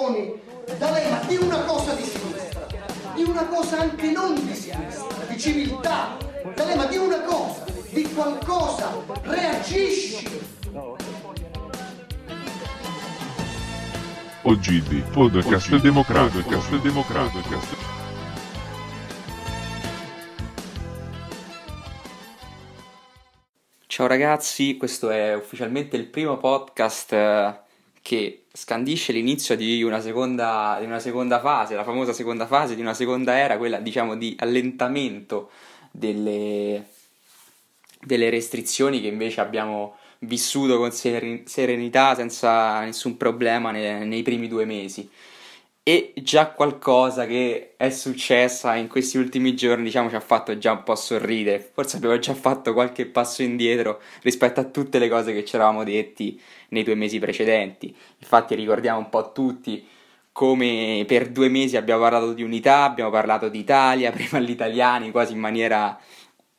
D'Alema di una cosa di sinistra, di una cosa anche non di sinistra, di civiltà. D'Alema di una cosa, di qualcosa, reagisci. OGD, podcast democratico, podcast democratico. Ciao ragazzi, questo è ufficialmente il primo podcast eh, che scandisce l'inizio di una, seconda, di una seconda fase, la famosa seconda fase di una seconda era, quella diciamo di allentamento delle, delle restrizioni che invece abbiamo vissuto con serenità senza nessun problema nei, nei primi due mesi e già qualcosa che è successa in questi ultimi giorni, diciamo, ci ha fatto già un po' sorridere. Forse abbiamo già fatto qualche passo indietro rispetto a tutte le cose che ci eravamo detti nei due mesi precedenti. Infatti ricordiamo un po' tutti come per due mesi abbiamo parlato di unità, abbiamo parlato di Italia, prima gli italiani, quasi in maniera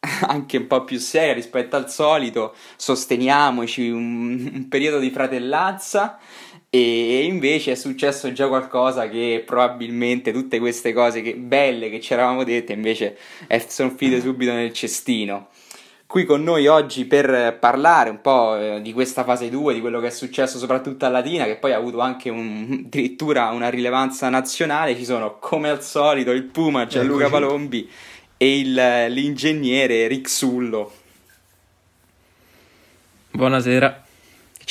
anche un po' più seria rispetto al solito, sosteniamoci un, un periodo di fratellanza e invece è successo già qualcosa che probabilmente tutte queste cose che, belle che ci eravamo dette invece sono finite subito nel cestino. Qui con noi oggi per parlare un po' eh, di questa fase 2, di quello che è successo soprattutto a Latina, che poi ha avuto anche un, addirittura una rilevanza nazionale, ci sono come al solito il Puma Gianluca Palombi e il, l'ingegnere Rick Sullo. Buonasera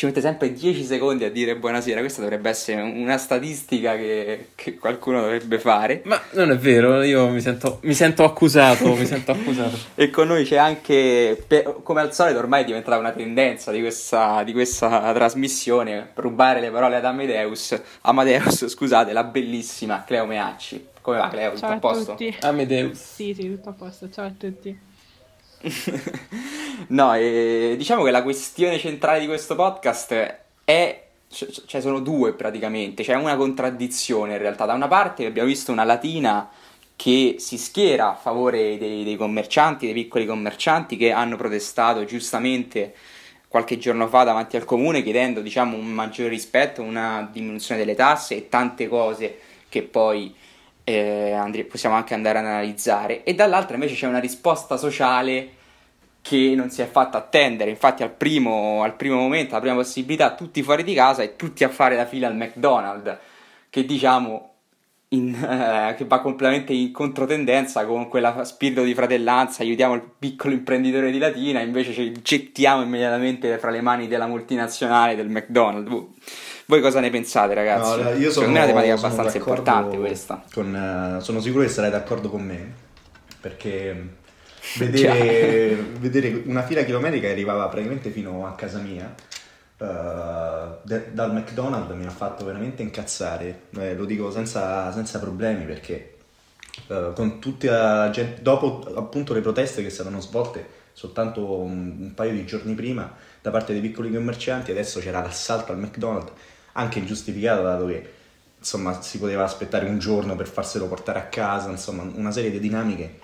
ci mette sempre 10 secondi a dire buonasera. Questa dovrebbe essere una statistica che, che qualcuno dovrebbe fare. Ma non è vero, io mi sento, mi sento accusato, mi sento accusato. E con noi c'è anche, come al solito, ormai è diventata una tendenza di questa, di questa trasmissione, rubare le parole ad Amadeus. Amadeus, scusate, la bellissima Cleo Meacci. Come va Cleo? Tutto Ciao a posto? Tutti. Amadeus. Sì, sì, tutto a posto. Ciao a tutti. no, eh, diciamo che la questione centrale di questo podcast è cioè sono due praticamente, c'è una contraddizione in realtà. Da una parte abbiamo visto una latina che si schiera a favore dei, dei, commercianti, dei piccoli commercianti che hanno protestato giustamente qualche giorno fa davanti al comune chiedendo diciamo, un maggiore rispetto, una diminuzione delle tasse e tante cose che poi eh, and- possiamo anche andare ad analizzare, e dall'altra invece c'è una risposta sociale che non si è fatta attendere, infatti al primo, al primo momento, alla prima possibilità, tutti fuori di casa e tutti a fare la fila al McDonald's, che diciamo in, eh, che va completamente in controtendenza con quella spirito di fratellanza, aiutiamo il piccolo imprenditore di Latina, invece ci gettiamo immediatamente fra le mani della multinazionale del McDonald's. Boh. Voi cosa ne pensate, ragazzi? No, io sono, Secondo me è una tematica abbastanza importante questa. Con, uh, sono sicuro che sarai d'accordo con me, perché vedere, vedere una fila chilometrica che arrivava praticamente fino a casa mia. Uh, de- dal McDonald's mi ha fatto veramente incazzare, eh, lo dico senza, senza problemi perché uh, con tutta la gente, dopo appunto le proteste che saranno svolte soltanto un, un, paio di giorni prima da parte dei piccoli commercianti, adesso c'era l'assalto al McDonald's anche ingiustificato dato che insomma si poteva aspettare un giorno per farselo portare a casa, insomma una serie di dinamiche.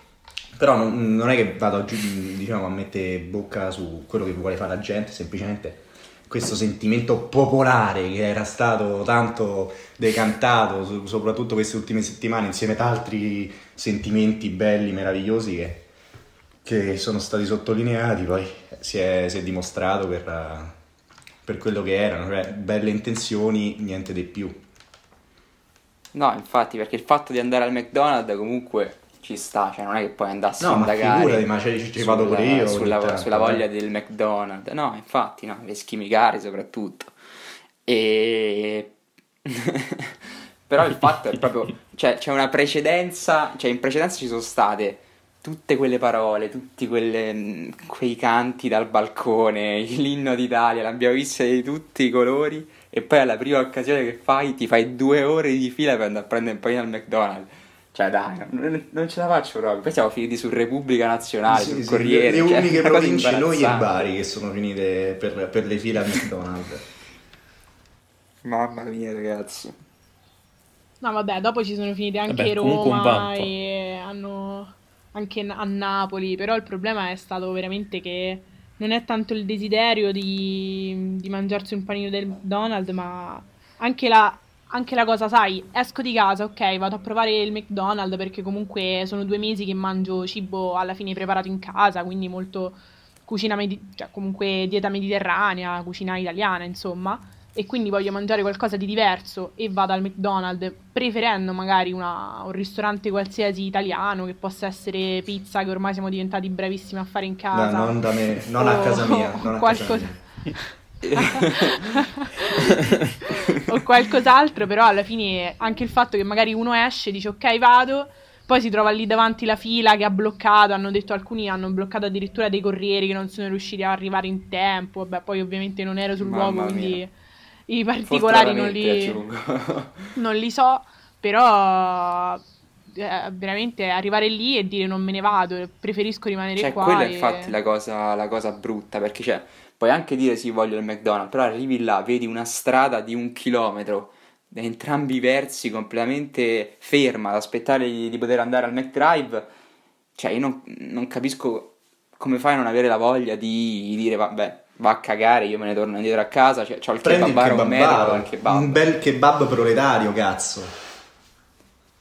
Però non, è che vado diciamo, a mettere bocca su quello che vuole fare la gente, semplicemente questo sentimento popolare che era stato tanto decantato, soprattutto queste ultime settimane, insieme ad altri sentimenti belli, meravigliosi che, che sono stati sottolineati, poi si è, si è dimostrato per, per quello che erano, cioè belle intenzioni, niente di più. No, infatti, perché il fatto di andare al McDonald's comunque ci sta, cioè non è che poi andassi no, a indagare. Figurati, ma ci, ci vado pure io. Sulla, tanto, sulla voglia del McDonald's. No, infatti, no, le schimicare soprattutto. E... Però il fatto è proprio, cioè c'è una precedenza, cioè in precedenza ci sono state tutte quelle parole, tutti quelle, mm, quei canti dal balcone, l'inno d'Italia, l'abbiamo vista di tutti i colori e poi alla prima occasione che fai ti fai due ore di fila per andare a prendere un panino al McDonald's. Cioè dai, non, non, ce la faccio proprio. Poi siamo finiti su Repubblica Nazionale, sì, sul sì, Corriere. Le, le cioè, uniche province, noi e Bari, che sono finite per, per le file al McDonald's. Mamma mia ragazzi. No vabbè, dopo ci sono finite anche vabbè, Roma e hanno anche a Napoli, però il problema è stato veramente che non è tanto il desiderio di, di mangiarsi un panino del McDonald's, ma anche la, anche la cosa, sai, esco di casa, ok, vado a provare il McDonald's perché comunque sono due mesi che mangio cibo alla fine preparato in casa, quindi molto cucina, medi- cioè comunque dieta mediterranea, cucina italiana, insomma, e quindi voglio mangiare qualcosa di diverso e vado al McDonald's preferendo magari una, un ristorante qualsiasi italiano che possa essere pizza che ormai siamo diventati bravissimi a fare in casa. No, non da me, non a casa mia, non qualcosa... a casa mia. o qualcos'altro, però alla fine anche il fatto che magari uno esce, dice ok vado, poi si trova lì davanti la fila che ha bloccato, hanno detto alcuni hanno bloccato addirittura dei corrieri che non sono riusciti a arrivare in tempo, vabbè poi ovviamente non ero sul Mamma luogo mia. quindi i particolari non li, non li so, però eh, veramente arrivare lì e dire non me ne vado, preferisco rimanere Cioè, qua. quella è e- infatti la cosa, la cosa brutta, perché cioè, puoi anche dire sì, voglio il McDonald's, però arrivi là, vedi una strada di un chilometro, da entrambi i versi, completamente ferma, ad aspettare di, di poter andare al McDrive, cioè io non, non capisco come fai a non avere la voglia di dire, vabbè, va a cagare, io me ne torno indietro a casa, cioè, c'ho il Prendi il kebabaro con me, vado kebabaro, al kebab. un bel kebab proletario, cazzo.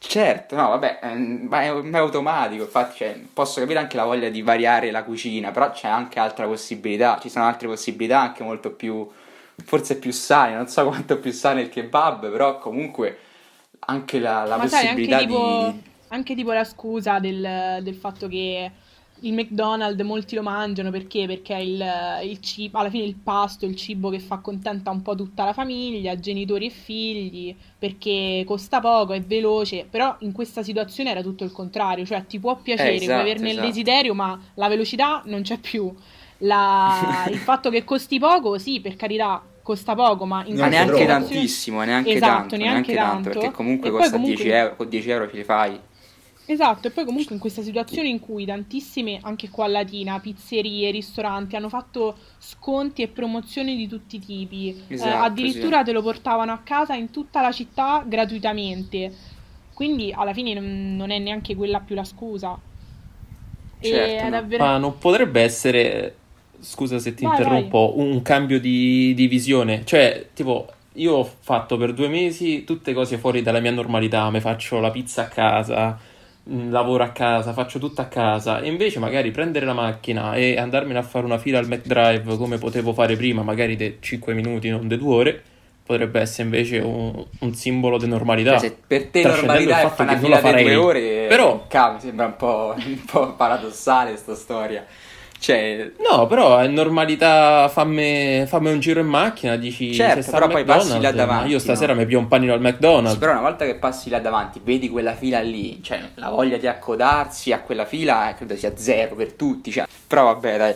Certo, no, vabbè, ehm, ma è, è automatico, infatti cioè, posso capire anche la voglia di variare la cucina, però c'è anche altra possibilità, ci sono altre possibilità anche molto più, forse più sane, non so quanto più sane il kebab, però comunque anche la, la Ma sai, anche possibilità tipo, di... anche tipo la scusa del, del fatto che il McDonald's molti lo mangiano perché? Perché è il, il cibo, alla fine il pasto, il cibo che fa contenta un po' tutta la famiglia, genitori e figli, perché costa poco, è veloce, però in questa situazione era tutto il contrario, cioè ti può piacere, Eh, puoi esatto, averne il esatto. desiderio, ma la velocità non c'è più. La- il fatto che costi poco, sì, per carità, costa poco, ma in Ma Neanche tantissimo, neanche Esatto, tanto, neanche neanche tanto, tanto. perché comunque E costa comunque- 10 euro, con 10 euro ce li fai. Esatto, e poi comunque in questa situazione in cui tantissime, anche qua a Latina, pizzerie, ristoranti hanno fatto sconti e promozioni di tutti i tipi, Eh, Esatto, addirittura te lo portavano a casa in tutta la città gratuitamente, quindi alla fine non, non è neanche quella più la scusa. E Certo, davvero... Ma non potrebbe essere, scusa se ti Vai, interrompo, un cambio di, di visione. Cioè, tipo, io ho fatto per due mesi tutte cose fuori dalla mia normalità. Mi faccio la pizza a casa, lavoro a casa, faccio tutto a casa. E invece magari prendere la macchina e andarmene a fare una fila al McDrive come potevo fare prima, magari di 5 minuti, non di 2 ore, potrebbe essere invece un, un simbolo di normalità. Cioè, per te normalità è fare una fila la di due farei. ore, Però- cavolo, sembra un po', un po' paradossale sta storia. Cioè, No, però è normalità, fammi, fammi un giro in macchina, dici Certo, però poi passi là ma davanti, io stasera no? mi pio un panino al Sì, McDonald's. però una volta che passi là davanti, vedi quella fila lì, cioè la voglia di accodarsi a quella fila eh, credo sia zero per tutti. Cioè. Però vabbè, dai.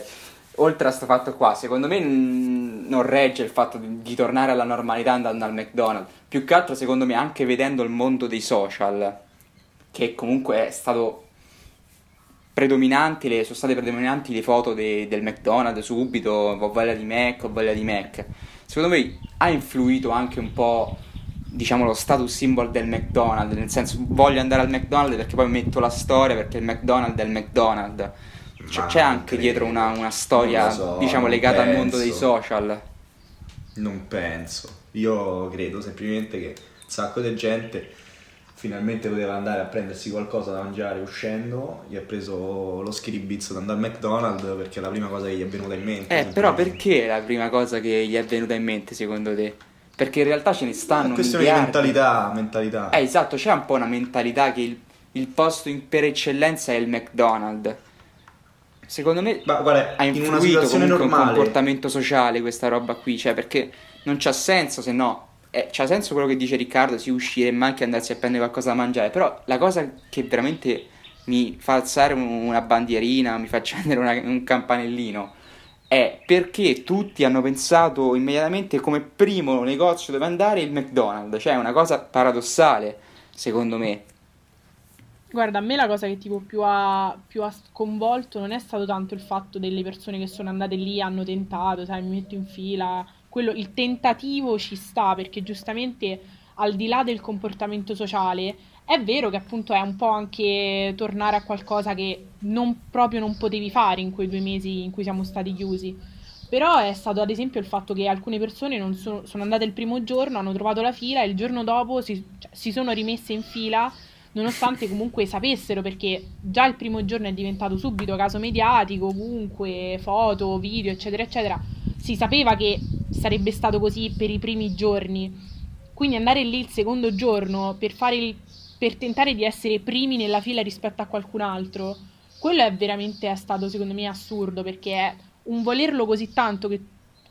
Oltre a sto fatto qua, secondo me non regge il fatto di, di tornare alla normalità andando al McDonald's. Più che altro, secondo me, anche vedendo il mondo dei social, che comunque è stato predominanti, le, sono state predominanti le foto de- del McDonald's subito, ho voglia di Mac, ho voglia di Mac. Secondo me ha influito anche un po', diciamo, lo status symbol del McDonald's, nel senso voglio andare al McDonald's perché poi metto la storia perché il McDonald's è il McDonald's. C'è, Ma c'è anche dietro una, una storia, so, diciamo, legata al mondo dei penso. social. Non penso. Io credo semplicemente che un sacco di gente finalmente poteva andare a prendersi qualcosa da mangiare uscendo, gli ha preso lo schiribizzo da andare al McDonald's perché è la prima cosa che gli è venuta in mente. Eh, però perché è la prima cosa che gli è venuta in mente secondo te? Perché in realtà ce ne È stanno una questione di miliardi. mentalità, mentalità. Eh, esatto, c'è un po' una mentalità che il, il posto in- per eccellenza è il McDonald's. Secondo me Ma guarda, ha in una influito situazione comunque un normale, comportamento sociale questa roba qui, cioè perché non c'ha senso se no. Eh, c'ha senso quello che dice Riccardo, sì, uscire ma anche andarsi a prendere qualcosa da mangiare, però la cosa che veramente mi fa alzare un- una bandierina, mi fa accendere una- un campanellino, è perché tutti hanno pensato immediatamente come primo negozio dove andare il McDonald's, cioè è una cosa paradossale, secondo me. Guarda, a me la cosa che tipo più ha, più ha sconvolto non è stato tanto il fatto delle persone che sono andate lì, hanno tentato, sai, mi metto in fila. Quello, il tentativo ci sta perché giustamente al di là del comportamento sociale è vero che appunto è un po' anche tornare a qualcosa che non proprio non potevi fare in quei due mesi in cui siamo stati chiusi. Però è stato ad esempio il fatto che alcune persone non sono, andate il primo giorno, hanno trovato la fila e il giorno dopo si, cioè, si sono rimesse in fila nonostante comunque sapessero perché già il primo giorno è diventato subito caso mediatico, ovunque, foto, video, eccetera, eccetera. Si sapeva che sarebbe stato così per i primi giorni. Quindi andare lì il secondo giorno per, fare il, per tentare di essere primi nella fila rispetto a qualcun altro, quello è veramente è stato secondo me assurdo perché è un volerlo così tanto che,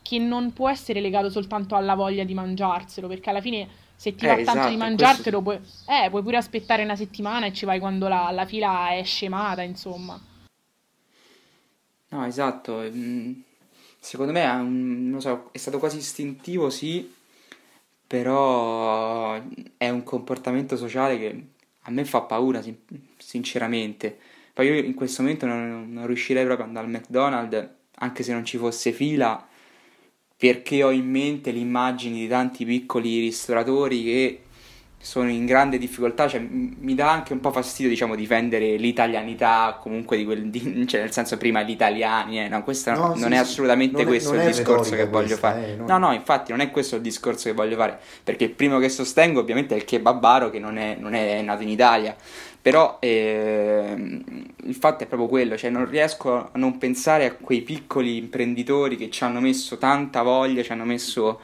che non può essere legato soltanto alla voglia di mangiarselo, perché alla fine se ti Eh, va tanto esatto, di questo mangiartelo puoi, eh, puoi pure aspettare una settimana e ci vai quando la, la fila è scemata, insomma. No, esatto. mm, Secondo me è, un- so, è stato quasi istintivo, sì, però è un comportamento sociale che a me fa paura, sin- sinceramente. Poi io in questo momento non, non riuscirei proprio ad andare al McDonald's, anche se non ci fosse fila, perché ho in mente le immagini di tanti piccoli ristoratori che sono in grande difficoltà, cioè mi dà anche un po' fastidio, diciamo, difendere l'italianità, comunque di quel, di- cioè nel senso prima gli italiani, eh, no, questo No, non sì, è assolutamente Non è- questo non il è discorso che voglio questa, fare. eh, No, no, infatti non è questo il discorso che voglio fare, perché il primo che sostengo ovviamente è il kebabaro che non è, non è nato in Italia, però ehm, il fatto è proprio quello, cioè non riesco a non pensare a quei piccoli imprenditori che ci hanno messo tanta voglia, ci hanno messo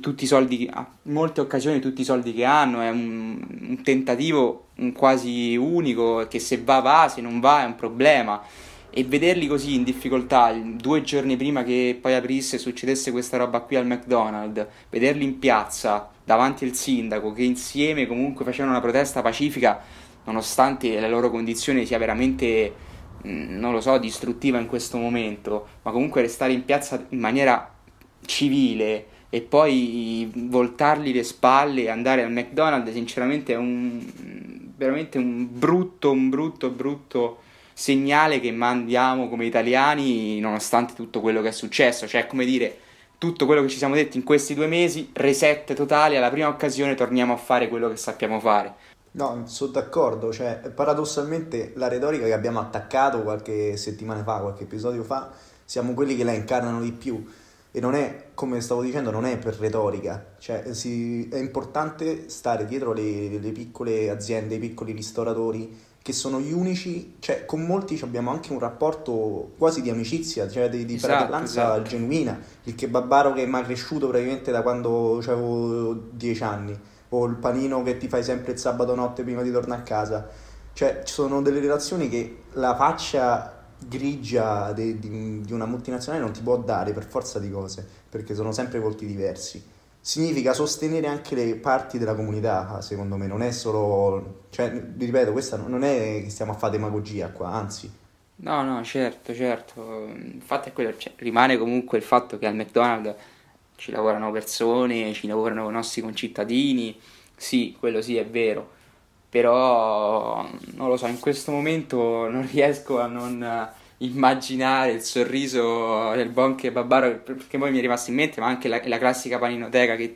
tutti i soldi, a molte occasioni tutti i soldi che hanno, è un, un tentativo quasi unico che se va va, se non va è un problema. E vederli così in difficoltà due giorni prima che poi aprisse e succedesse questa roba qui al McDonald's, vederli in piazza davanti al sindaco che insieme comunque facevano una protesta pacifica nonostante la loro condizione sia veramente, non lo so, distruttiva in questo momento, ma comunque restare in piazza in maniera civile e poi voltargli le spalle e andare al McDonald's, sinceramente è un veramente un brutto, un brutto, brutto segnale che mandiamo come italiani nonostante tutto quello che è successo, cioè come dire tutto quello che ci siamo detti in questi due mesi, reset totale, alla prima occasione torniamo a fare quello che sappiamo fare. No, sono d'accordo, cioè paradossalmente la retorica che abbiamo attaccato qualche settimana fa, qualche episodio fa, siamo quelli che la incarnano di più e non è, come stavo dicendo, non è per retorica, cioè si- è importante stare dietro le, le piccole aziende, i piccoli ristoratori che sono gli unici, cioè con molti abbiamo anche un rapporto quasi di amicizia, cioè di, di Esatto, fratellanza esatto. genuina, il kebabaro che mi ha cresciuto praticamente da quando avevo 10 anni o il panino che ti fai sempre il sabato notte prima di tornare a casa. Cioè, ci sono delle relazioni che la faccia grigia de- di, di una multinazionale non ti può dare per forza di cose, perché sono sempre volti diversi. Significa sostenere anche le parti della comunità, secondo me, non è solo... Cioè, ripeto, questa non è che stiamo a fare demagogia qua, anzi. No, no, certo, certo. Il fatto è quello, cioè, rimane comunque il fatto che al McDonald's ci lavorano persone, ci lavorano i nostri concittadini. Sì, quello sì è vero. Però non lo so, in questo momento non riesco a non immaginare il sorriso del buon kebabaro perché poi mi è rimasto in mente, ma anche la, la classica paninoteca che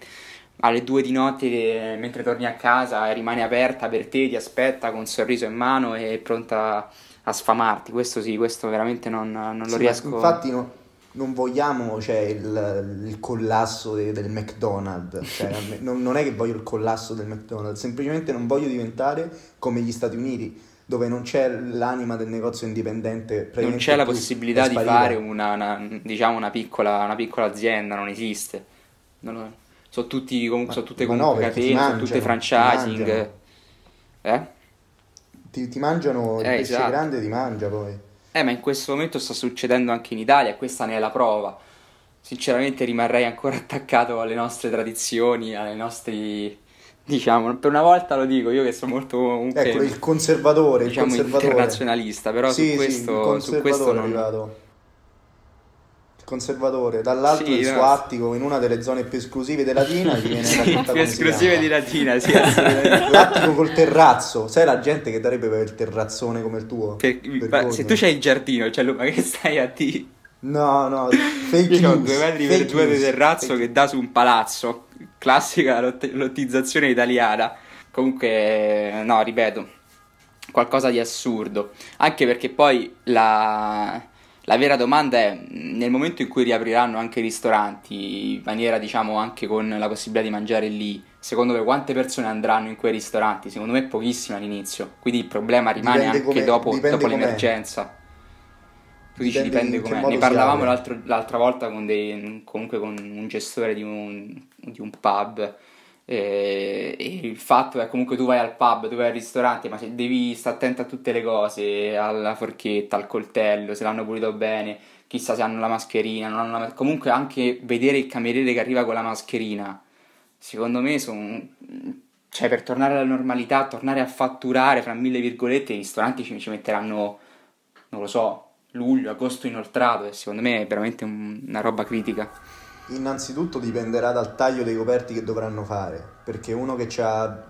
alle due di notte mentre torni a casa rimane aperta per te, ti aspetta con un sorriso in mano e è pronta a sfamarti. Questo sì, questo veramente non, non lo Sì, riesco. Infatti no- non vogliamo cioè, il, il collasso de- del McDonald's, cioè, non, non è che voglio il collasso del McDonald's, semplicemente non voglio diventare come gli Stati Uniti, dove non c'è l'anima del negozio indipendente. non c'è la possibilità di fare una, una- diciamo una piccola, una piccola azienda, non esiste. Non sono tutti comunque, sono tutte no, comunque ti catene, sono tutte mangiano, ti franchising. mangiano. Eh? Ti, ti mangiano il Eh, pesce esatto. grande, ti mangia poi. Eh, ma in questo momento sta succedendo anche in Italia, questa ne è la prova. Sinceramente rimarrei ancora attaccato alle nostre tradizioni, ai nostri... Diciamo, per una volta lo dico, io che sono molto comunque, Ecco, il conservatore, il diciamo, conservatore. internazionalista, però Sì, su sì, questo, il su questo non... conservatore, dall'altro Sì, il suo no. attico in una delle zone più esclusive di Latina gli viene tutta più esclusive di Latina, sì. L'attico col terrazzo, sai la gente che darebbe per il terrazzone come il tuo? Per- ma se tu c'hai il giardino, cioè, ma che stai a di... No, no, fake Io ho news, due metri per due di terrazzo fake- che dà su un palazzo, classica lot- lottizzazione italiana. Comunque, no, ripeto, qualcosa di assurdo. Anche perché poi la, la vera domanda è nel momento in cui riapriranno anche i ristoranti, in maniera diciamo anche con la possibilità di mangiare lì, secondo me quante persone andranno in quei ristoranti? Secondo me pochissime all'inizio, quindi il problema rimane Dipende anche dopo, dopo l'emergenza. Tu dici Dipende dipende com'è. Ne parlavamo l'altra volta con dei, comunque con un gestore di un, di un pub e, e il fatto è comunque tu vai al pub, tu vai al ristorante, ma devi stare attento a tutte le cose, alla forchetta, al coltello, se l'hanno pulito bene, chissà se hanno la mascherina, hanno la comunque anche vedere il cameriere che arriva con la mascherina, secondo me sono... Cioè, per tornare alla normalità, tornare a fatturare, fra mille virgolette, i ristoranti ci, ci metteranno, non lo so, luglio, agosto inoltrato e secondo me è veramente un- una roba critica. Innanzitutto dipenderà dal taglio dei coperti che dovranno fare, perché uno che ha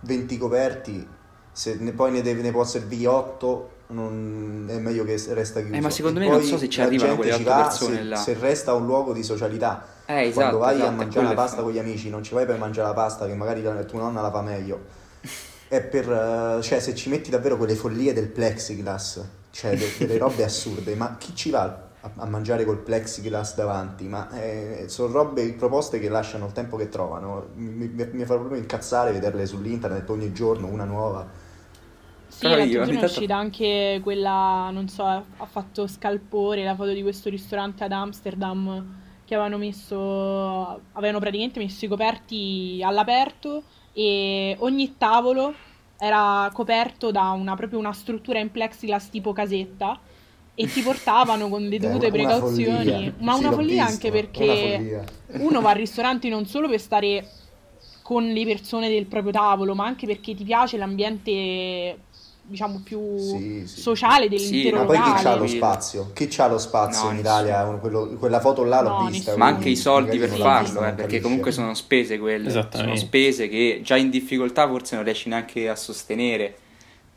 20 coperti, se ne- poi ne, deve, ne può servire 8, non- è meglio che resta chiuso. Eh, ma secondo me non so se ci arrivano gente quelle ci otto va persone se, là. se resta un luogo di socialità. Eh, esatto, Quando vai esatto, a mangiare la pasta fatto. con gli amici, non ci vai per mangiare la pasta che magari la tua nonna la fa meglio. È per, eh, cioè, se ci metti davvero quelle follie del plexiglass, cioè de- delle robe assurde, ma chi ci va a, a mangiare col plexiglass davanti? Ma eh, sono robe, proposte che lasciano il tempo che trovano. Mi, mi- mi fa proprio incazzare vederle sull'internet ogni giorno, una nuova. Sì, Però l'altro io, giorno è tanto- uscita anche quella, non so, ha fatto scalpore la foto di questo ristorante ad Amsterdam che avevano messo, avevano praticamente messo i coperti all'aperto e ogni tavolo era coperto da una, proprio una struttura in plexiglass tipo casetta e ti portavano con le dovute una- precauzioni, follia. ma Sì, una follia visto, anche perché follia. uno va al ristorante non solo per stare con le persone del proprio tavolo, ma anche perché ti piace l'ambiente, diciamo, più Sì, sì. sociale Sì, dell'intero Ma poi chi locale. c'ha lo Sì. spazio? Chi c'ha lo spazio No, in Italia? Quello- quella foto là l'ho No, vista. Ma anche i soldi per farlo, eh, perché comunque sono spese quelle. Sono spese che già in difficoltà forse non riesci neanche a sostenere.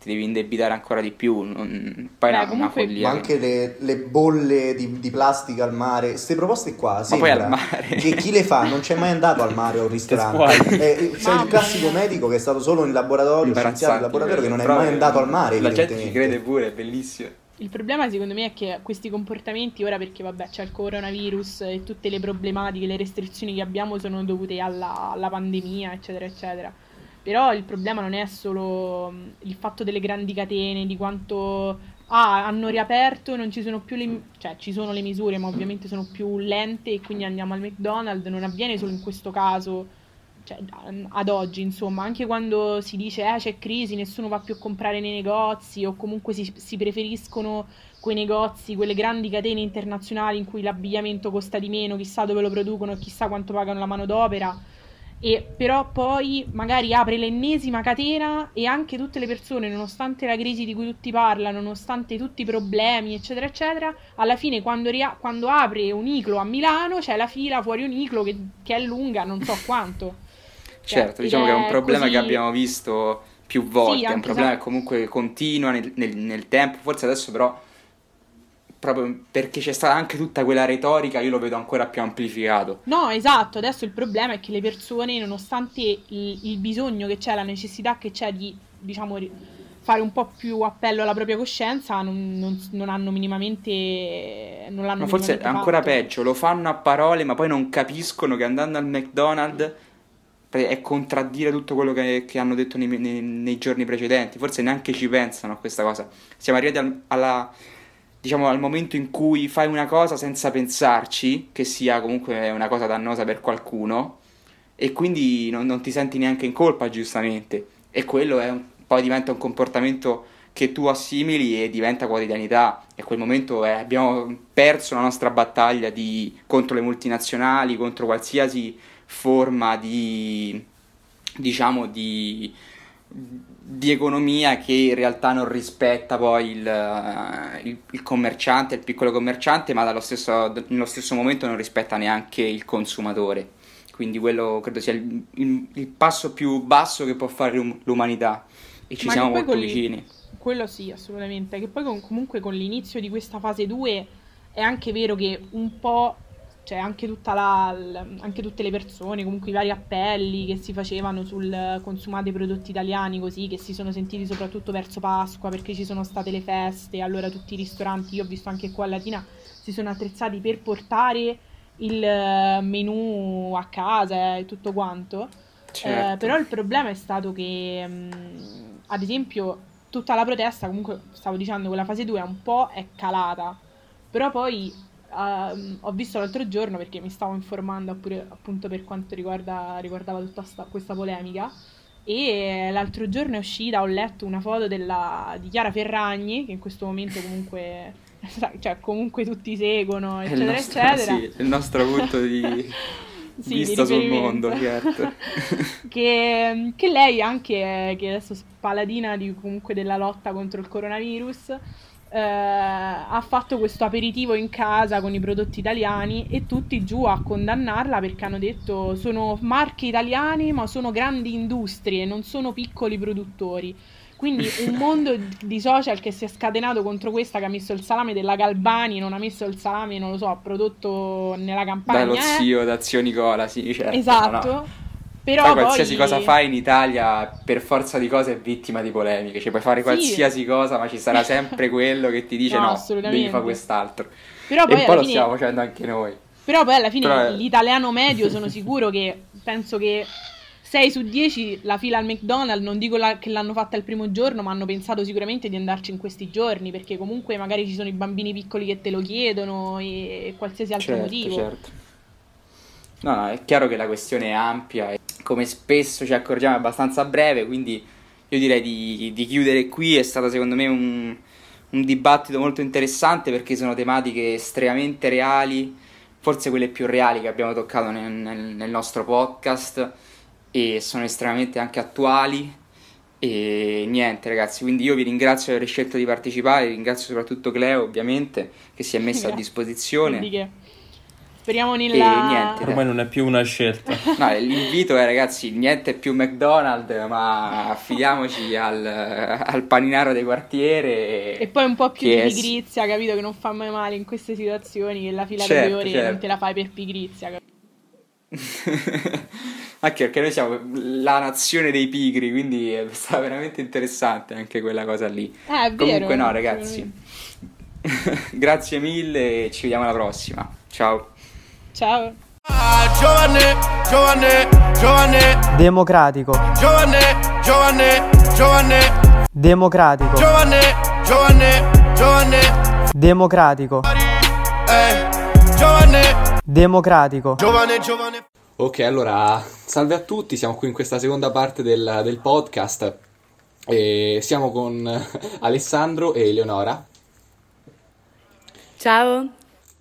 Ti devi indebitare ancora di più. non- Poi Beh, una, una comunque- follia. Ma anche le, le bolle di, di plastica al mare, queste proposte qua, Ma poi al mare. che chi le fa non c'è mai andato al mare o a un ristorante. squali. Eh, c'è Mamma il classico medico che è stato solo in laboratorio, scienziato in laboratorio, che non è mai andato al mare. La gente ci crede pure, è bellissimo. Il problema secondo me è che questi comportamenti ora perché vabbè c'è il coronavirus e tutte le problematiche, le restrizioni che abbiamo sono dovute alla, alla pandemia eccetera eccetera. Però il problema non è solo mh, il fatto delle grandi catene, di quanto ah, hanno riaperto, non ci sono più le cioè ci sono le misure, ma ovviamente sono più lente e quindi andiamo al McDonald's, non avviene solo in questo caso, cioè ad oggi, insomma, anche quando si dice eh, c'è crisi, nessuno va più a comprare nei negozi o comunque si, si preferiscono quei negozi, quelle grandi catene internazionali in cui l'abbigliamento costa di meno, chissà dove lo producono e chissà quanto pagano la manodopera. E però poi magari apre l'ennesima catena e anche tutte le persone, nonostante la crisi di cui tutti parlano, nonostante tutti i problemi, eccetera, eccetera, alla fine quando, ria- quando apre un Iclo a Milano c'è la fila fuori un Iclo che, che è lunga non so quanto. Cioè, Certo, diciamo che è un problema così- che abbiamo visto più volte, Sì, è un problema che comunque continua nel, nel- nel tempo, forse adesso però, proprio perché c'è stata anche tutta quella retorica, io lo vedo ancora più amplificato. No, esatto, adesso il problema è che le persone, nonostante il, il bisogno che c'è, la necessità che c'è di, diciamo, fare un po' più appello alla propria coscienza, non, non- non hanno minimamente... Non l'hanno Ma forse è ancora fatto. peggio, lo fanno a parole ma poi non capiscono che andando al McDonald's è contraddire tutto quello che, che hanno detto nei, nei- nei giorni precedenti, forse neanche ci pensano a questa cosa. Siamo arrivati al, alla, diciamo, al momento in cui fai una cosa senza pensarci, che sia comunque una cosa dannosa per qualcuno, e quindi non, non ti senti neanche in colpa, giustamente. E quello un- poi diventa un comportamento che tu assimili e diventa quotidianità. E a quel momento eh, abbiamo perso la nostra battaglia di- contro le multinazionali, contro qualsiasi forma di, diciamo, di, di economia che in realtà non rispetta poi il, il- il commerciante, il piccolo commerciante, ma dallo stesso, nello stesso momento non rispetta neanche il consumatore. Quindi quello credo sia il, il- passo più basso che può fare l'um- l'umanità. E ci Ma siamo molto vicini. Quello sì, assolutamente. Che poi con- comunque con l'inizio di questa fase 2 è anche vero che un po' cioè anche, tutta la, anche tutte le persone, comunque i vari appelli che si facevano sul consumate i prodotti italiani così, che si sono sentiti soprattutto verso Pasqua perché ci sono state le feste, allora tutti i ristoranti, io ho visto anche qua a Latina, si sono attrezzati per portare il eh, menù a casa e tutto quanto. Certo. Eh, però il problema è stato che, mh, ad esempio, tutta la protesta, comunque stavo dicendo che la fase 2 un po' è calata, però poi ehm, ho visto l'altro giorno, perché mi stavo informando appure- appunto per quanto riguarda, riguardava tutta sta- questa polemica, e l'altro giorno è uscita, ho letto una foto della- di Chiara Ferragni, che in questo momento comunque, cioè comunque tutti seguono, eccetera, nostro, eccetera. sì, il nostro punto di Sì, vista sul mondo, che, che lei anche, è- che adesso è paladina di, comunque della lotta contro il coronavirus, eh, ha fatto questo aperitivo in casa con i prodotti italiani e tutti giù a condannarla perché hanno detto sono marche italiane ma sono grandi industrie, non sono piccoli produttori. Quindi un mondo di social che si è scatenato contro questa che ha messo il salame della Galbani, non ha messo il salame, non lo so, prodotto nella campagna. Dallo eh. zio, da zio Nicola, sì, certo. Esatto. no, no. Però Poi poi, qualsiasi cosa fai in Italia, per forza di cose, è vittima di polemiche. Cioè, puoi fare Sì. qualsiasi cosa, ma ci sarà sempre quello che ti dice No, no, devi fare quest'altro. Però E poi alla lo fine- stiamo facendo anche noi. Però poi alla fine Però l'italiano medio sono sicuro che penso che 6 su 10 la fila al McDonald's, non dico la- che l'hanno fatta il primo giorno, ma hanno pensato sicuramente di andarci in questi giorni, perché comunque magari ci sono i bambini piccoli che te lo chiedono e, e qualsiasi altro Certo, motivo. certo. No, no, è chiaro che la questione è ampia e come spesso ci accorgiamo è abbastanza breve, quindi io direi di, di chiudere qui. È stato secondo me un, un dibattito molto interessante perché sono tematiche estremamente reali, forse quelle più reali che abbiamo toccato nel, nel- nel nostro podcast e sono estremamente anche attuali. E niente ragazzi, quindi io vi ringrazio di aver scelto di partecipare, ringrazio soprattutto Cleo ovviamente che si è messa a disposizione. Speriamo E nella... niente. Ormai non è più una scelta. No, l'invito è ragazzi, niente più McDonald's, ma affidiamoci al, al paninaro del quartiere. E poi un po' più di è- pigrizia, capito? Che non fa mai male in queste situazioni, che la fila Certo, due ore certo. non te la fai per pigrizia. capito? Anche perché noi siamo la nazione dei pigri, quindi è stata veramente interessante anche quella cosa lì. Eh, è vero. Comunque no ragazzi, grazie mille e ci vediamo alla prossima. Ciao. Ciao. Giovane, giovane, giovane, Democratico. giovane, giovane, giovane, Democratico. giovane, giovane, giovane, Democratico. eh, giovane, Democratico. giovane, giovane. Ok, allora, salve a tutti, siamo qui in questa seconda parte del, del podcast e siamo con Alessandro e Eleonora. Ciao.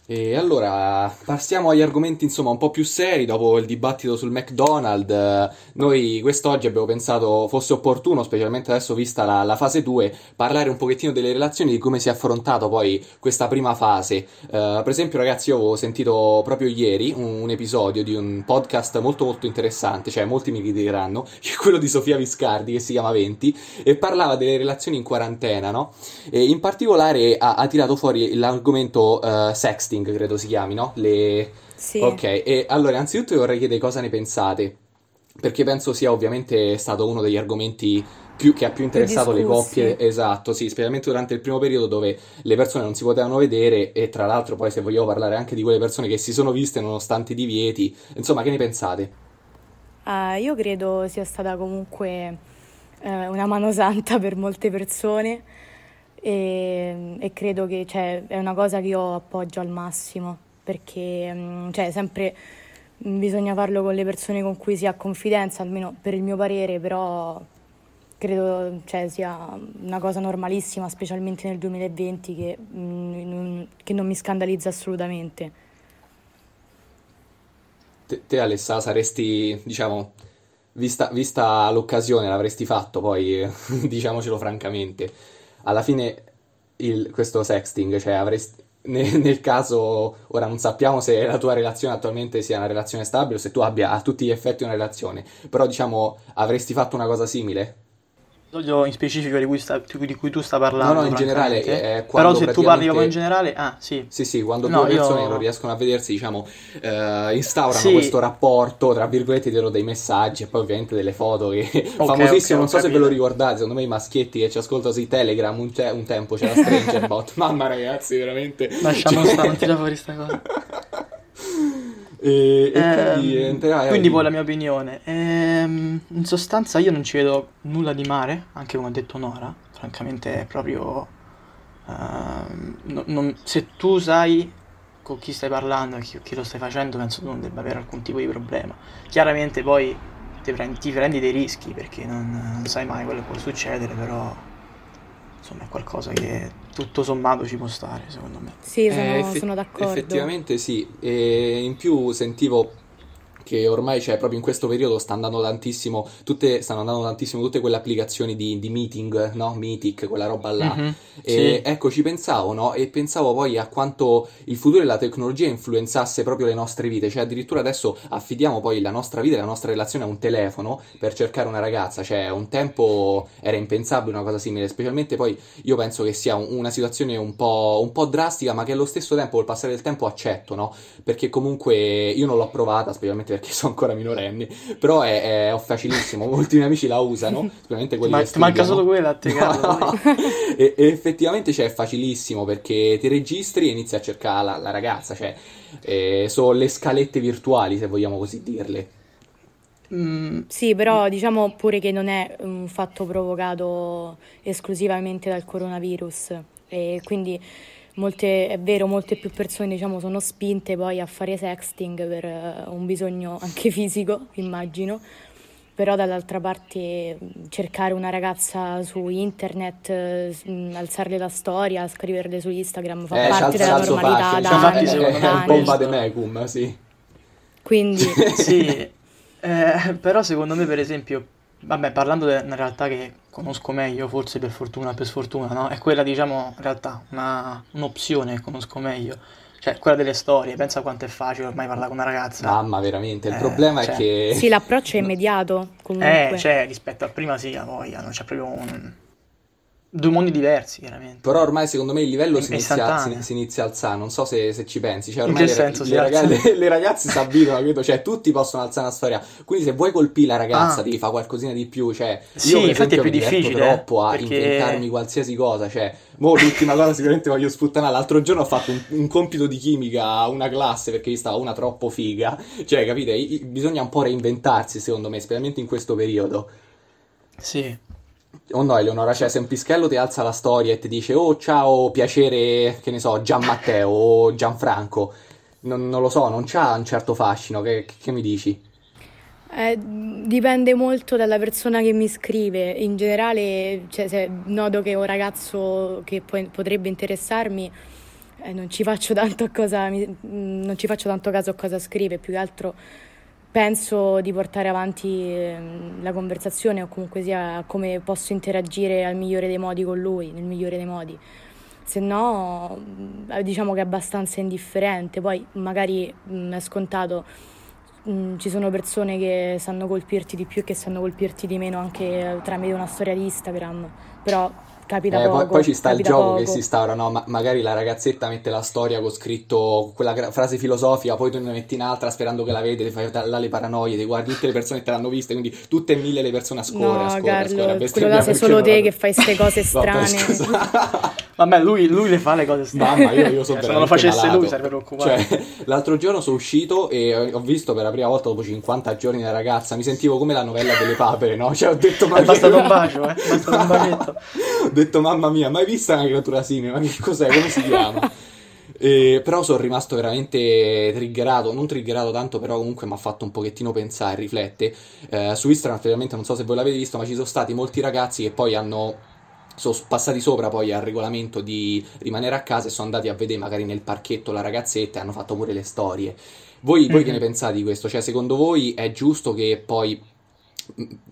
E allora, passiamo agli argomenti insomma un po' più seri dopo il dibattito sul McDonald's. Eh, Noi quest'oggi abbiamo pensato fosse opportuno, specialmente adesso vista la, la fase 2, parlare un pochettino delle relazioni, di come si è affrontato poi questa prima fase. Eh, per esempio ragazzi, io avevo sentito proprio ieri un, un episodio di un podcast molto molto interessante, cioè molti mi criticheranno, che è quello di Sofia Viscardi che si chiama 20 e parlava delle relazioni in quarantena, no? E in particolare ha, ha tirato fuori l'argomento eh, sexting, credo si chiami, no? Le... Sì. Ok, e allora innanzitutto vi vorrei chiedere cosa ne pensate, perché penso sia ovviamente stato uno degli argomenti più, che ha più interessato le coppie, esatto, sì, specialmente durante il primo periodo dove le persone non si potevano vedere e tra l'altro poi se vogliamo parlare anche di quelle persone che si sono viste nonostante i divieti, insomma, che ne pensate? Ah, io credo sia stata comunque eh, una mano santa per molte persone e, e credo che cioè, è una cosa che io appoggio al massimo perché mm, cioè, sempre mm, bisogna farlo con le persone con cui si ha confidenza, almeno per il mio parere, però credo cioè, sia una cosa normalissima, specialmente nel 2020, che, mm, non- che non mi scandalizza assolutamente. Te, te, Alessa, saresti, diciamo, vista, vista l'occasione, l'avresti fatto poi, diciamocelo francamente. Alla fine, il- questo sexting, cioè avresti, ne- nel caso, ora non sappiamo se la tua relazione attualmente sia una relazione stabile o se tu abbia a tutti gli effetti una relazione, però diciamo, avresti fatto una cosa simile? In specifico di cui, sta- di cui tu stai parlando. No, no, in generale, eh, quando Però se tu parli proprio in generale, ah, sì. Sì, sì, quando No, due persone io- non riescono a vedersi, diciamo, eh, instaurano Sì. questo rapporto, tra virgolette, dietro dei messaggi e poi ovviamente delle foto che Ok, famosissimo, ok, non so ho se ve lo capito. ricordate, secondo me i maschietti che ci ascoltano su Telegram un, te- un tempo c'era Stranger Bot. Mamma ragazzi, veramente. Lasciamo Cioè- stare, non tira fuori sta cosa. E, e Ehm, quindi, entrerai- quindi poi la mia opinione. Ehm, in sostanza io non ci vedo nulla di male, anche come ha detto Nora. Francamente è proprio... ehm, no- non- se tu sai con chi stai parlando e chi, chi lo stai facendo, penso tu non debba avere alcun tipo di problema. Chiaramente poi ti prendi, ti prendi dei rischi perché non, non sai mai quello che può succedere, però insomma è qualcosa che tutto sommato ci può stare, secondo me. Sì, sono, Eh, effe- sono d'accordo. Effettivamente sì, e in più sentivo che ormai cioè, proprio in questo periodo sta andando tantissimo, tutte, stanno andando tantissimo tutte quelle applicazioni di, di meeting, no? Meetic, quella roba là. Mhm, E sì. ecco, ci pensavo, no? E pensavo poi a quanto il futuro della tecnologia influenzasse proprio le nostre vite. Cioè, addirittura adesso affidiamo poi la nostra vita e la nostra relazione a un telefono per cercare una ragazza. Cioè, un tempo era impensabile una cosa simile. Specialmente poi io penso che sia un- una situazione un po', un po' drastica, ma che allo stesso tempo, col passare del tempo, accetto, no? Perché comunque io non l'ho provata, specialmente perché sono ancora minorenni. Però è, è facilissimo. Molti miei amici la usano, specialmente quelli Ma che ti manca studiano. solo quella a te, Carlo. e, e effettivamente cioè, è facilissimo perché ti registri e inizi a cercare la, la ragazza, cioè eh, sono le scalette virtuali se vogliamo così dirle. Mm, Sì, però diciamo pure che non è un fatto provocato esclusivamente dal coronavirus e quindi molte, è vero, molte più persone diciamo sono spinte poi a fare sexting per eh, un bisogno anche fisico, immagino, però dall'altra parte cercare una ragazza su internet, eh, alzarle la storia, scriverle su Instagram fa Eh, parte della c'alzo normalità facile, da cioè, Infatti, secondo è, me è po' un anni. vademecum, sì. Quindi sì, eh, però secondo me per esempio, vabbè parlando di una realtà che conosco meglio, forse per fortuna o per sfortuna, no? È quella diciamo in realtà una, un'opzione che conosco meglio, cioè quella delle storie, pensa quanto è facile ormai parlare con una ragazza. Mamma, veramente. Il Eh, problema cioè- è che... sì, l'approccio è immediato comunque. Eh, cioè rispetto a prima sì, a voglia, non c'è proprio un... due mondi diversi chiaramente. Però ormai secondo me il livello si inizia, si, si inizia a alzare, non so se, se ci pensi, cioè ormai le, senso le raga- le- le ragazze si abituano, capito? Cioè tutti possono alzare una storia, quindi se vuoi colpire la ragazza Ah. devi fare qualcosina di più, cioè Sì, io infatti è più difficile, eh, troppo a perché- inventarmi qualsiasi cosa, cioè mo l'ultima cosa sicuramente voglio sputtanare, l'altro giorno ho fatto un, un compito di chimica a una classe perché gli stava una troppo figa, cioè capite, i- bisogna un po' reinventarsi secondo me, specialmente in questo periodo. Sì, O no, Eleonora, cioè se un pischello ti alza la storia e ti dice oh ciao, piacere, che ne so, Gian Matteo o Gianfranco, non, non lo so, non c'ha un certo fascino, che, che mi dici? Eh, dipende molto dalla persona che mi scrive. In generale, cioè, se noto che un ragazzo che poi potrebbe interessarmi, eh, non ci mi- non ci faccio tanto caso a cosa scrive, più che altro penso di portare avanti ehm, la conversazione o comunque sia come posso interagire al migliore dei modi con lui, nel migliore dei modi. Se no, mm, diciamo che è abbastanza indifferente. Poi magari mm, è scontato Mm, ci sono persone che sanno colpirti di più e che sanno colpirti di meno anche tramite una storia di Instagram, però capita Eh, poco. poi, poi ci sta il gioco che poco. si instaura, no? Ma- magari la ragazzetta mette la storia con scritto quella gra- frase filosofica, poi tu ne metti un'altra sperando che la vede, ti fai là le paranoie, ti guardi tutte le persone che te l'hanno vista, quindi tutte e mille le persone a scuola, No, a scuola, a Carlo, scuola, quello là sei solo te la- che fai ste cose strane. vabbè lui, lui le fa le cose strane. Mamma, io, io sono Eh, se non lo facesse malato. lui sarebbe preoccupato. Cioè, l'altro giorno sono uscito e ho visto per la prima volta dopo 50 giorni la ragazza, mi sentivo come la novella delle papere, no? Cioè, ho detto, ma È bastato un bacio, eh? È bastato un bacetto. Ho detto, mamma mia, mai vista una creatura simile? Ma che cos'è? Come si chiama? Eh, però sono rimasto veramente triggerato, non triggerato tanto, però comunque mi ha fatto un pochettino pensare, riflette. Eh, su Instagram, ovviamente, non so se voi l'avete visto, ma ci sono stati molti ragazzi che poi hanno sono passati sopra poi al regolamento di rimanere a casa e sono andati a vedere magari nel parchetto la ragazzetta e hanno fatto pure le storie. Voi, voi che ne pensate di questo? Cioè, secondo voi è giusto che poi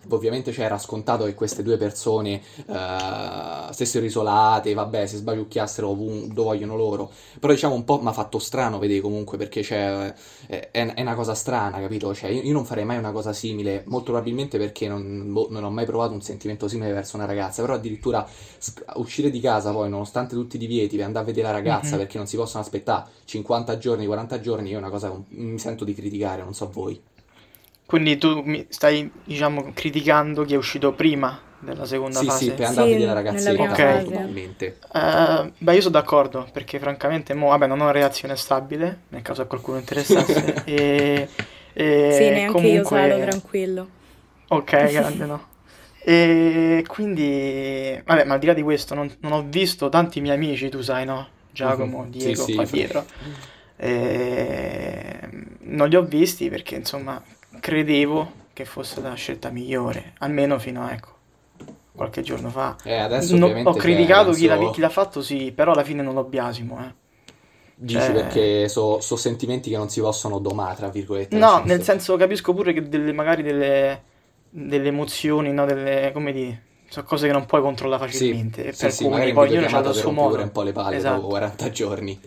ovviamente cioè, era scontato che queste due persone eh, stessero isolate, vabbè, si sbagliucchiassero ovun- dove vogliono loro. Però diciamo un po' mi ha fatto strano vedere comunque perché cioè, è, è una cosa strana, capito? Cioè, io, non farei mai una cosa simile, molto probabilmente perché non, boh, non ho mai provato un sentimento simile verso una ragazza, però addirittura sc- uscire di casa poi, nonostante tutti i divieti, per andare a vedere la ragazza Mhm. perché non si possono aspettare 50 giorni, 40 giorni, è una cosa che mi sento di criticare, non so voi. Quindi tu mi stai, diciamo, criticando chi è uscito prima della seconda Sì, fase? sì, per andare a vedere la ragazzetta, Ok. molto probabilmente. Eh, beh, io sono d'accordo perché francamente mo, vabbè, non ho una reazione stabile nel caso a qualcuno interessasse e, e Sì, neanche io comunque Salo, tranquillo. ok, grande no. E quindi, vabbè, ma al di là di questo, non, non ho visto tanti miei amici, tu sai, no? Giacomo, Mhm. Diego, Sì, sì, qua fra- dietro. E non li ho visti perché, insomma, credevo che fosse la scelta migliore, almeno fino a, ecco, qualche giorno fa. Eh, adesso No, ho criticato cioè, chi, l'ha, penso- chi l'ha fatto, sì, però alla fine non lo biasimo, eh. Dici Cioè- perché sono sentimenti che non si possono domare, tra virgolette. No, nel senso capisco pure che delle, magari delle, delle emozioni, no, delle, come dire, sono cose che non puoi controllare Sì, facilmente. sì, per sì, magari in poi ognuno ha il suo modo. un po' le palle Esatto. dopo 40 giorni.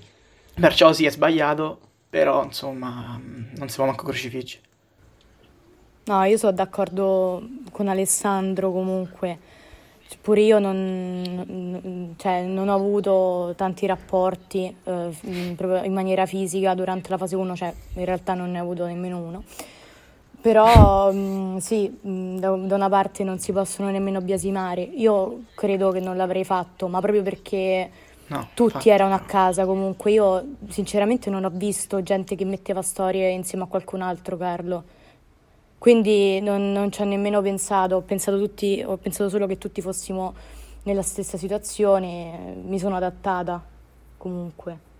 Perciò sì, è sbagliato, però insomma non si può manco crocifiggere. No, io sono d'accordo con Alessandro comunque. Cioè, Pure io non, cioè, non ho avuto tanti rapporti eh, f- in- maniera fisica durante la fase 1, cioè in realtà non ne ho avuto nemmeno uno. Però mh, sì, mh, da, da una parte non si possono nemmeno biasimare. Io credo che non l'avrei fatto, ma proprio perché No, tutti infatti. erano a casa comunque. Io sinceramente non ho visto gente che metteva storie insieme a qualcun altro, Carlo. Quindi non, non ci ho nemmeno pensato, ho pensato, tutti, ho pensato solo che tutti fossimo nella stessa situazione, mi sono adattata comunque.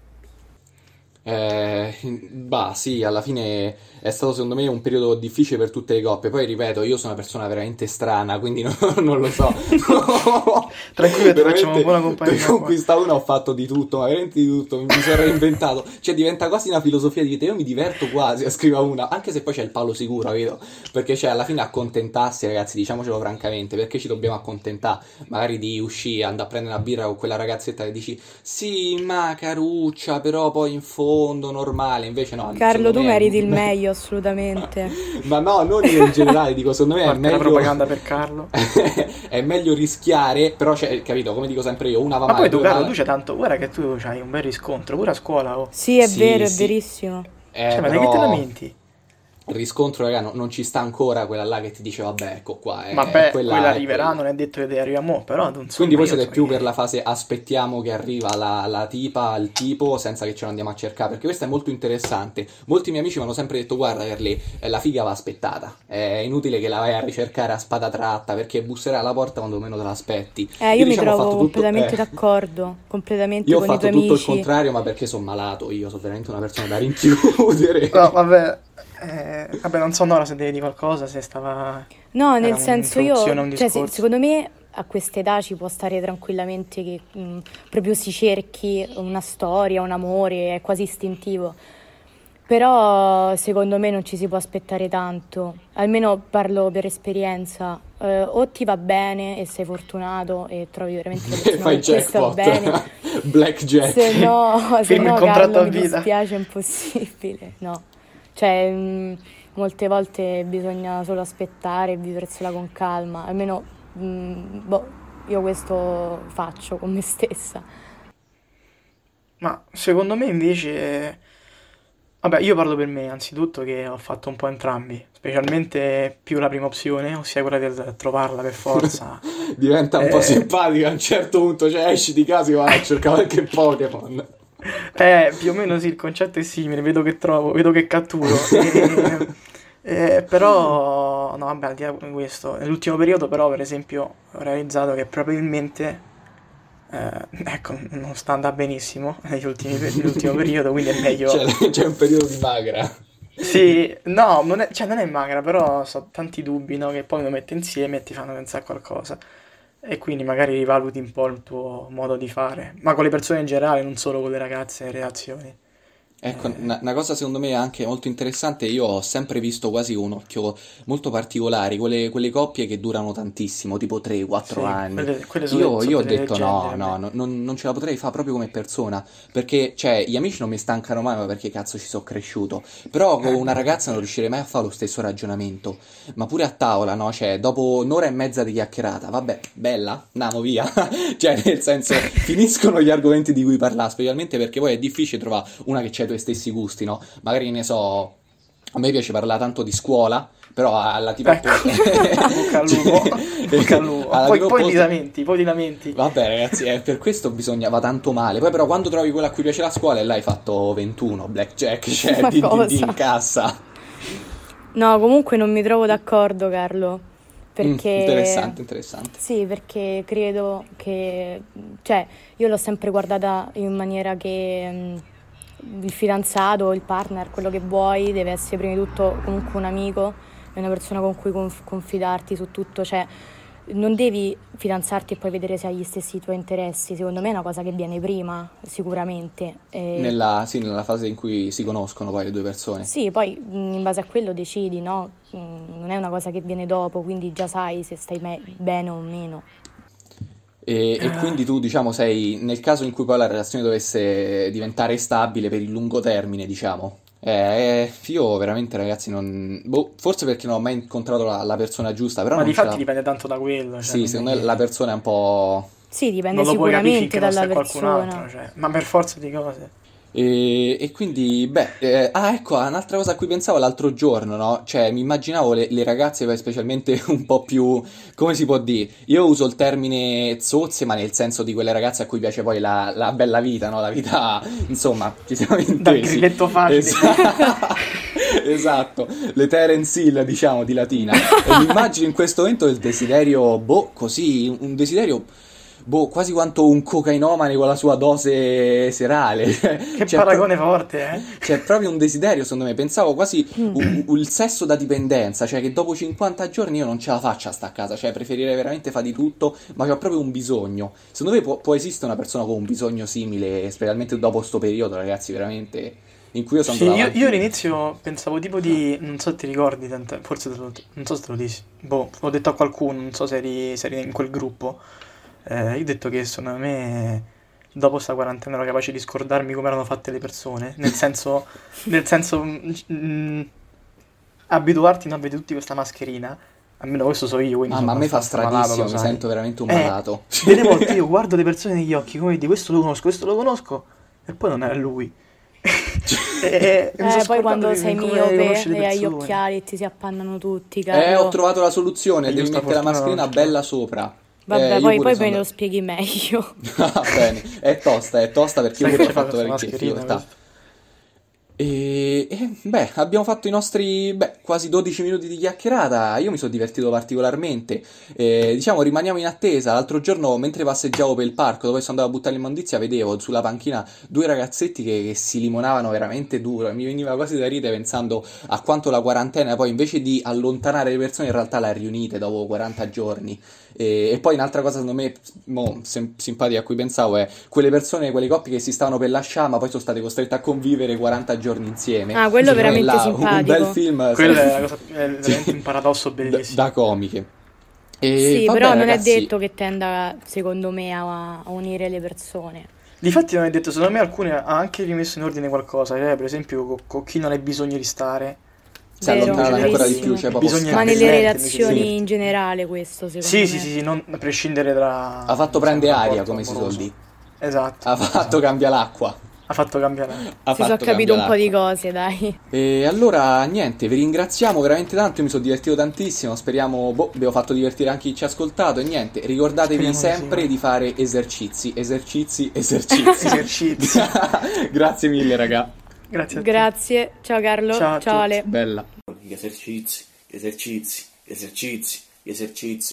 Eh, bah, sì, alla fine è stato secondo me un periodo difficile per tutte le coppie. Poi ripeto, io sono una persona veramente strana, quindi non, non lo so. Tranquillo, ti facciamo buona compagnia Per qua. conquistare una ho fatto di tutto, ma veramente di tutto. Mi sono reinventato. Cioè, diventa quasi una filosofia di vita. Io mi diverto quasi a scrivere una, anche se poi c'è il palo sicuro, vedo. Perché c'è alla fine accontentarsi, ragazzi, diciamocelo francamente, perché ci dobbiamo accontentare? Magari di uscire, andare a prendere una birra con quella ragazzetta che dici, sì, ma caruccia, però poi in fondo normale. Invece no. Carlo, tu me è- meriti il meglio assolutamente. Ma no, non in generale, dico, secondo me è Parte la meglio... propaganda per Carlo. è meglio rischiare, però c'è, capito, come dico sempre io, una va Ma male, poi tu, Carlo, male. tu c'hai tanto. Guarda che tu hai un bel riscontro, pure a scuola. Oh. Sì, è Sì, vero, è sì. verissimo. Eh, Cioè, ma di però che te lamenti? Il riscontro, raga, no- non ci sta ancora quella là che ti dice, vabbè, ecco qua. È, Vabbè, è quella, quella, è arriverà, quella. non è detto che arriva mo', però insomma, Quindi voi io siete so più che- per la fase aspettiamo che arriva la, la tipa, il tipo, senza che ce lo andiamo a cercare, perché questo è molto interessante. Molti miei amici mi hanno sempre detto, guarda Carli, eh, la figa va aspettata, è inutile che la vai a ricercare a spada tratta, perché busserà alla porta quando meno te l'aspetti. Eh, io, mi diciamo, trovo tutto- completamente eh. d'accordo, completamente Io ho fatto tuoi tutto il amici. contrario, ma perché sono malato io, sono veramente una persona da rinchiudere. No, vabbè, eh, vabbè, non so Nora se devi di qualcosa, se stava... No, nel senso io, cioè, se- secondo me a quest'età ci può stare tranquillamente che mh, proprio si cerchi una storia, un amore, è quasi istintivo. Però secondo me non ci si può aspettare tanto, almeno parlo per esperienza. Eh, o ti va bene e sei fortunato e trovi veramente la persona fai jackpot, bene. blackjack. Se no, se Firmi il no contratto Carlo, a mi dispiace, è impossibile. No, cioè, mh, molte volte bisogna solo aspettare e viversela con calma. Almeno, mh, boh, io questo faccio con me stessa. Ma secondo me invece... Vabbè, io parlo per me, anzitutto che ho fatto un po' entrambi, specialmente più la prima opzione, ossia quella di trovarla per forza. Diventa un po' Eh. simpatica a un certo punto, cioè esci di casa e vai a cercare qualche Pokémon. Eh, più o meno sì, il concetto è simile, vedo che trovo, vedo che catturo. E- eh, però, no, vabbè, al di là di questo, nell'ultimo periodo però, per esempio, ho realizzato che probabilmente, eh, ecco, non sta andando benissimo negli ultimi, nell'ultimo periodo, quindi è meglio... Cioè, c'è un periodo di magra. Sì, no, non è, cioè non è magra, però so tanti dubbi, no, che poi lo metti insieme e ti fanno pensare a qualcosa. E quindi magari rivaluti un po' il tuo modo di fare, ma con le persone in generale, non solo con le ragazze e le relazioni. Ecco, una, una cosa secondo me anche molto interessante, io ho sempre visto quasi un occhio molto particolare, quelle, quelle coppie che durano tantissimo, tipo 3-4 Sì, anni. quelle- quelle sono- Io, sono io ho detto no, leggende, no, no, non, non ce la potrei fare proprio come persona, perché, cioè, gli amici non mi stancano mai, ma perché cazzo ci sono cresciuto. Però con una ragazza non riuscirei mai a fare lo stesso ragionamento. Ma pure a tavola, no? Cioè, dopo un'ora e mezza di chiacchierata, vabbè, bella, andiamo via. Cioè, nel senso, finiscono gli argomenti di cui parlare, specialmente perché poi è difficile trovare una che ha i tuoi stessi gusti, no? Magari ne so, a me piace parlare tanto di scuola, però alla tipa Ecco. Bocca al lupo, bocca al lupo. alla Poi, tipa poi ti opposta- lamenti, poi ti lamenti. Vabbè, ragazzi, eh, per questo bisognava tanto male. Poi, però, quando trovi quella a cui piace la scuola, e là hai fatto 21 blackjack, cioè di, di- di in cassa. No, comunque non mi trovo d'accordo, Carlo. Perché... Mm, interessante, interessante. Sì, perché credo che, cioè, io l'ho sempre guardata in maniera che mm, il fidanzato, il partner, quello che vuoi, deve essere prima di tutto comunque un amico, è una persona con cui conf- confidarti su tutto, cioè non devi fidanzarti e poi vedere se hai gli stessi tuoi interessi, secondo me è una cosa che viene prima, sicuramente. E- Nella, sì, nella fase in cui si conoscono poi le due persone. Sì, poi mh, in base a quello decidi, no? Mm, Non è una cosa che viene dopo, quindi già sai se stai me- bene o meno. E, e quindi tu, diciamo, sei nel caso in cui poi la relazione dovesse diventare stabile per il lungo termine, diciamo. Eh, io veramente, ragazzi, non. Boh, forse perché non ho mai incontrato la, la persona giusta, però Ma di fatti la- dipende tanto da quello. Cioè, Sì, secondo me la persona è un po'. Sì, dipende sicuramente dalla persona. altro, cioè, ma per forza di cose. E, e quindi, beh, eh, ah, ecco, un'altra cosa a cui pensavo l'altro giorno, no? Cioè, mi immaginavo le, le ragazze, specialmente un po' più, come si può dire? Io uso il termine zozze, ma nel senso di quelle ragazze a cui piace poi la, la bella vita, no? La vita, insomma, ci siamo intesi. Dal grilletto facile. Esatto. Esatto, le Terence Hill, diciamo, di latina. E mi immagino in questo momento il desiderio, boh, così, un desiderio, boh, quasi quanto un cocainomane con la sua dose serale. Che C'è paragone forte, eh? c'è proprio un desiderio, secondo me. Pensavo quasi u- u- il sesso da dipendenza, cioè che dopo 50 giorni io non ce la faccio a sta a casa, cioè preferirei veramente fare di tutto, ma c'ho proprio un bisogno. Secondo me può, può esistere una persona con un bisogno simile, specialmente dopo sto periodo, ragazzi, veramente, in cui io sono Sì, io, io all'inizio pensavo tipo di. Non so se ti ricordi, tante- forse te lo, non so se te lo dissi. Boh, l'ho detto a qualcuno, non so se eri, se eri in quel gruppo. Eh, io ho detto che secondo me dopo sta quarantena ero capace di scordarmi come erano fatte le persone. Nel senso, nel senso, mm, mm, abituarti a non vedere tutti questa mascherina. Almeno questo so io, quindi Ah, ma a me fa abbastanza malato, mi sai. sento veramente un Eh, malato. Delle volte io guardo le persone negli occhi come di questo lo conosco, questo lo conosco, e poi non è lui. e, e Eh, poi quando sei miope e hai gli occhiali e ti si appannano tutti, Eh, Carlo. ho trovato la soluzione, E devi mettere la mascherina bella sopra. Vabbè, Eh, poi, poi sono me lo spieghi meglio. Ah, bene, è tosta, è tosta perché Sai io pure ho fatto parecchie difficoltà. E, e, beh, abbiamo fatto i nostri beh, quasi 12 minuti di chiacchierata. Io mi sono divertito particolarmente. Eh, diciamo, rimaniamo in attesa. L'altro giorno, mentre passeggiavo per il parco dove sono andato a buttare l'immondizia, vedevo sulla panchina due ragazzetti che, che si limonavano veramente duro. E mi veniva quasi da ridere pensando a quanto la quarantena poi invece di allontanare le persone, in realtà l'ha riunite dopo 40 giorni. E, e poi un'altra cosa, secondo me, mo, sim- simpatica a cui pensavo è quelle persone, quelle coppie che si stavano per lasciare, ma poi sono state costrette a convivere 40 giorni insieme. Ah, quello Secondo me veramente là, simpatico. Un bel film sarebbe- è, una cosa, è veramente un paradosso da, bellissimo. da comiche. E Sì, vabbè, però non ragazzi, è detto che tenda, secondo me, a, a unire le persone. Difatti non è detto, secondo me alcune ha anche rimesso in ordine qualcosa, cioè, per esempio con, con chi non hai bisogno di stare. Si allontanato ancora di più, cioè Bisogna Ma nelle relazioni sì. in generale questo, secondo Sì, me. sì, sì, sì, non a prescindere da... Ha fatto un aria, come si suol dire. Esatto. Ha fatto cambia l'acqua. Ha fatto cambiare. Ha Si sono capito un po' di cose, dai. E allora niente, vi ringraziamo veramente tanto, io mi sono divertito tantissimo, speriamo, boh, abbiamo fatto divertire anche chi ci ha ascoltato e niente, ricordatevi Speriamo di sì, sempre va. di fare esercizi, esercizi, esercizi. Esercizi. Grazie mille raga, Grazie a te. Grazie. Ciao Carlo. Ciao Ciao. Ale. bella. Gli esercizi, gli esercizi, gli esercizi, gli esercizi.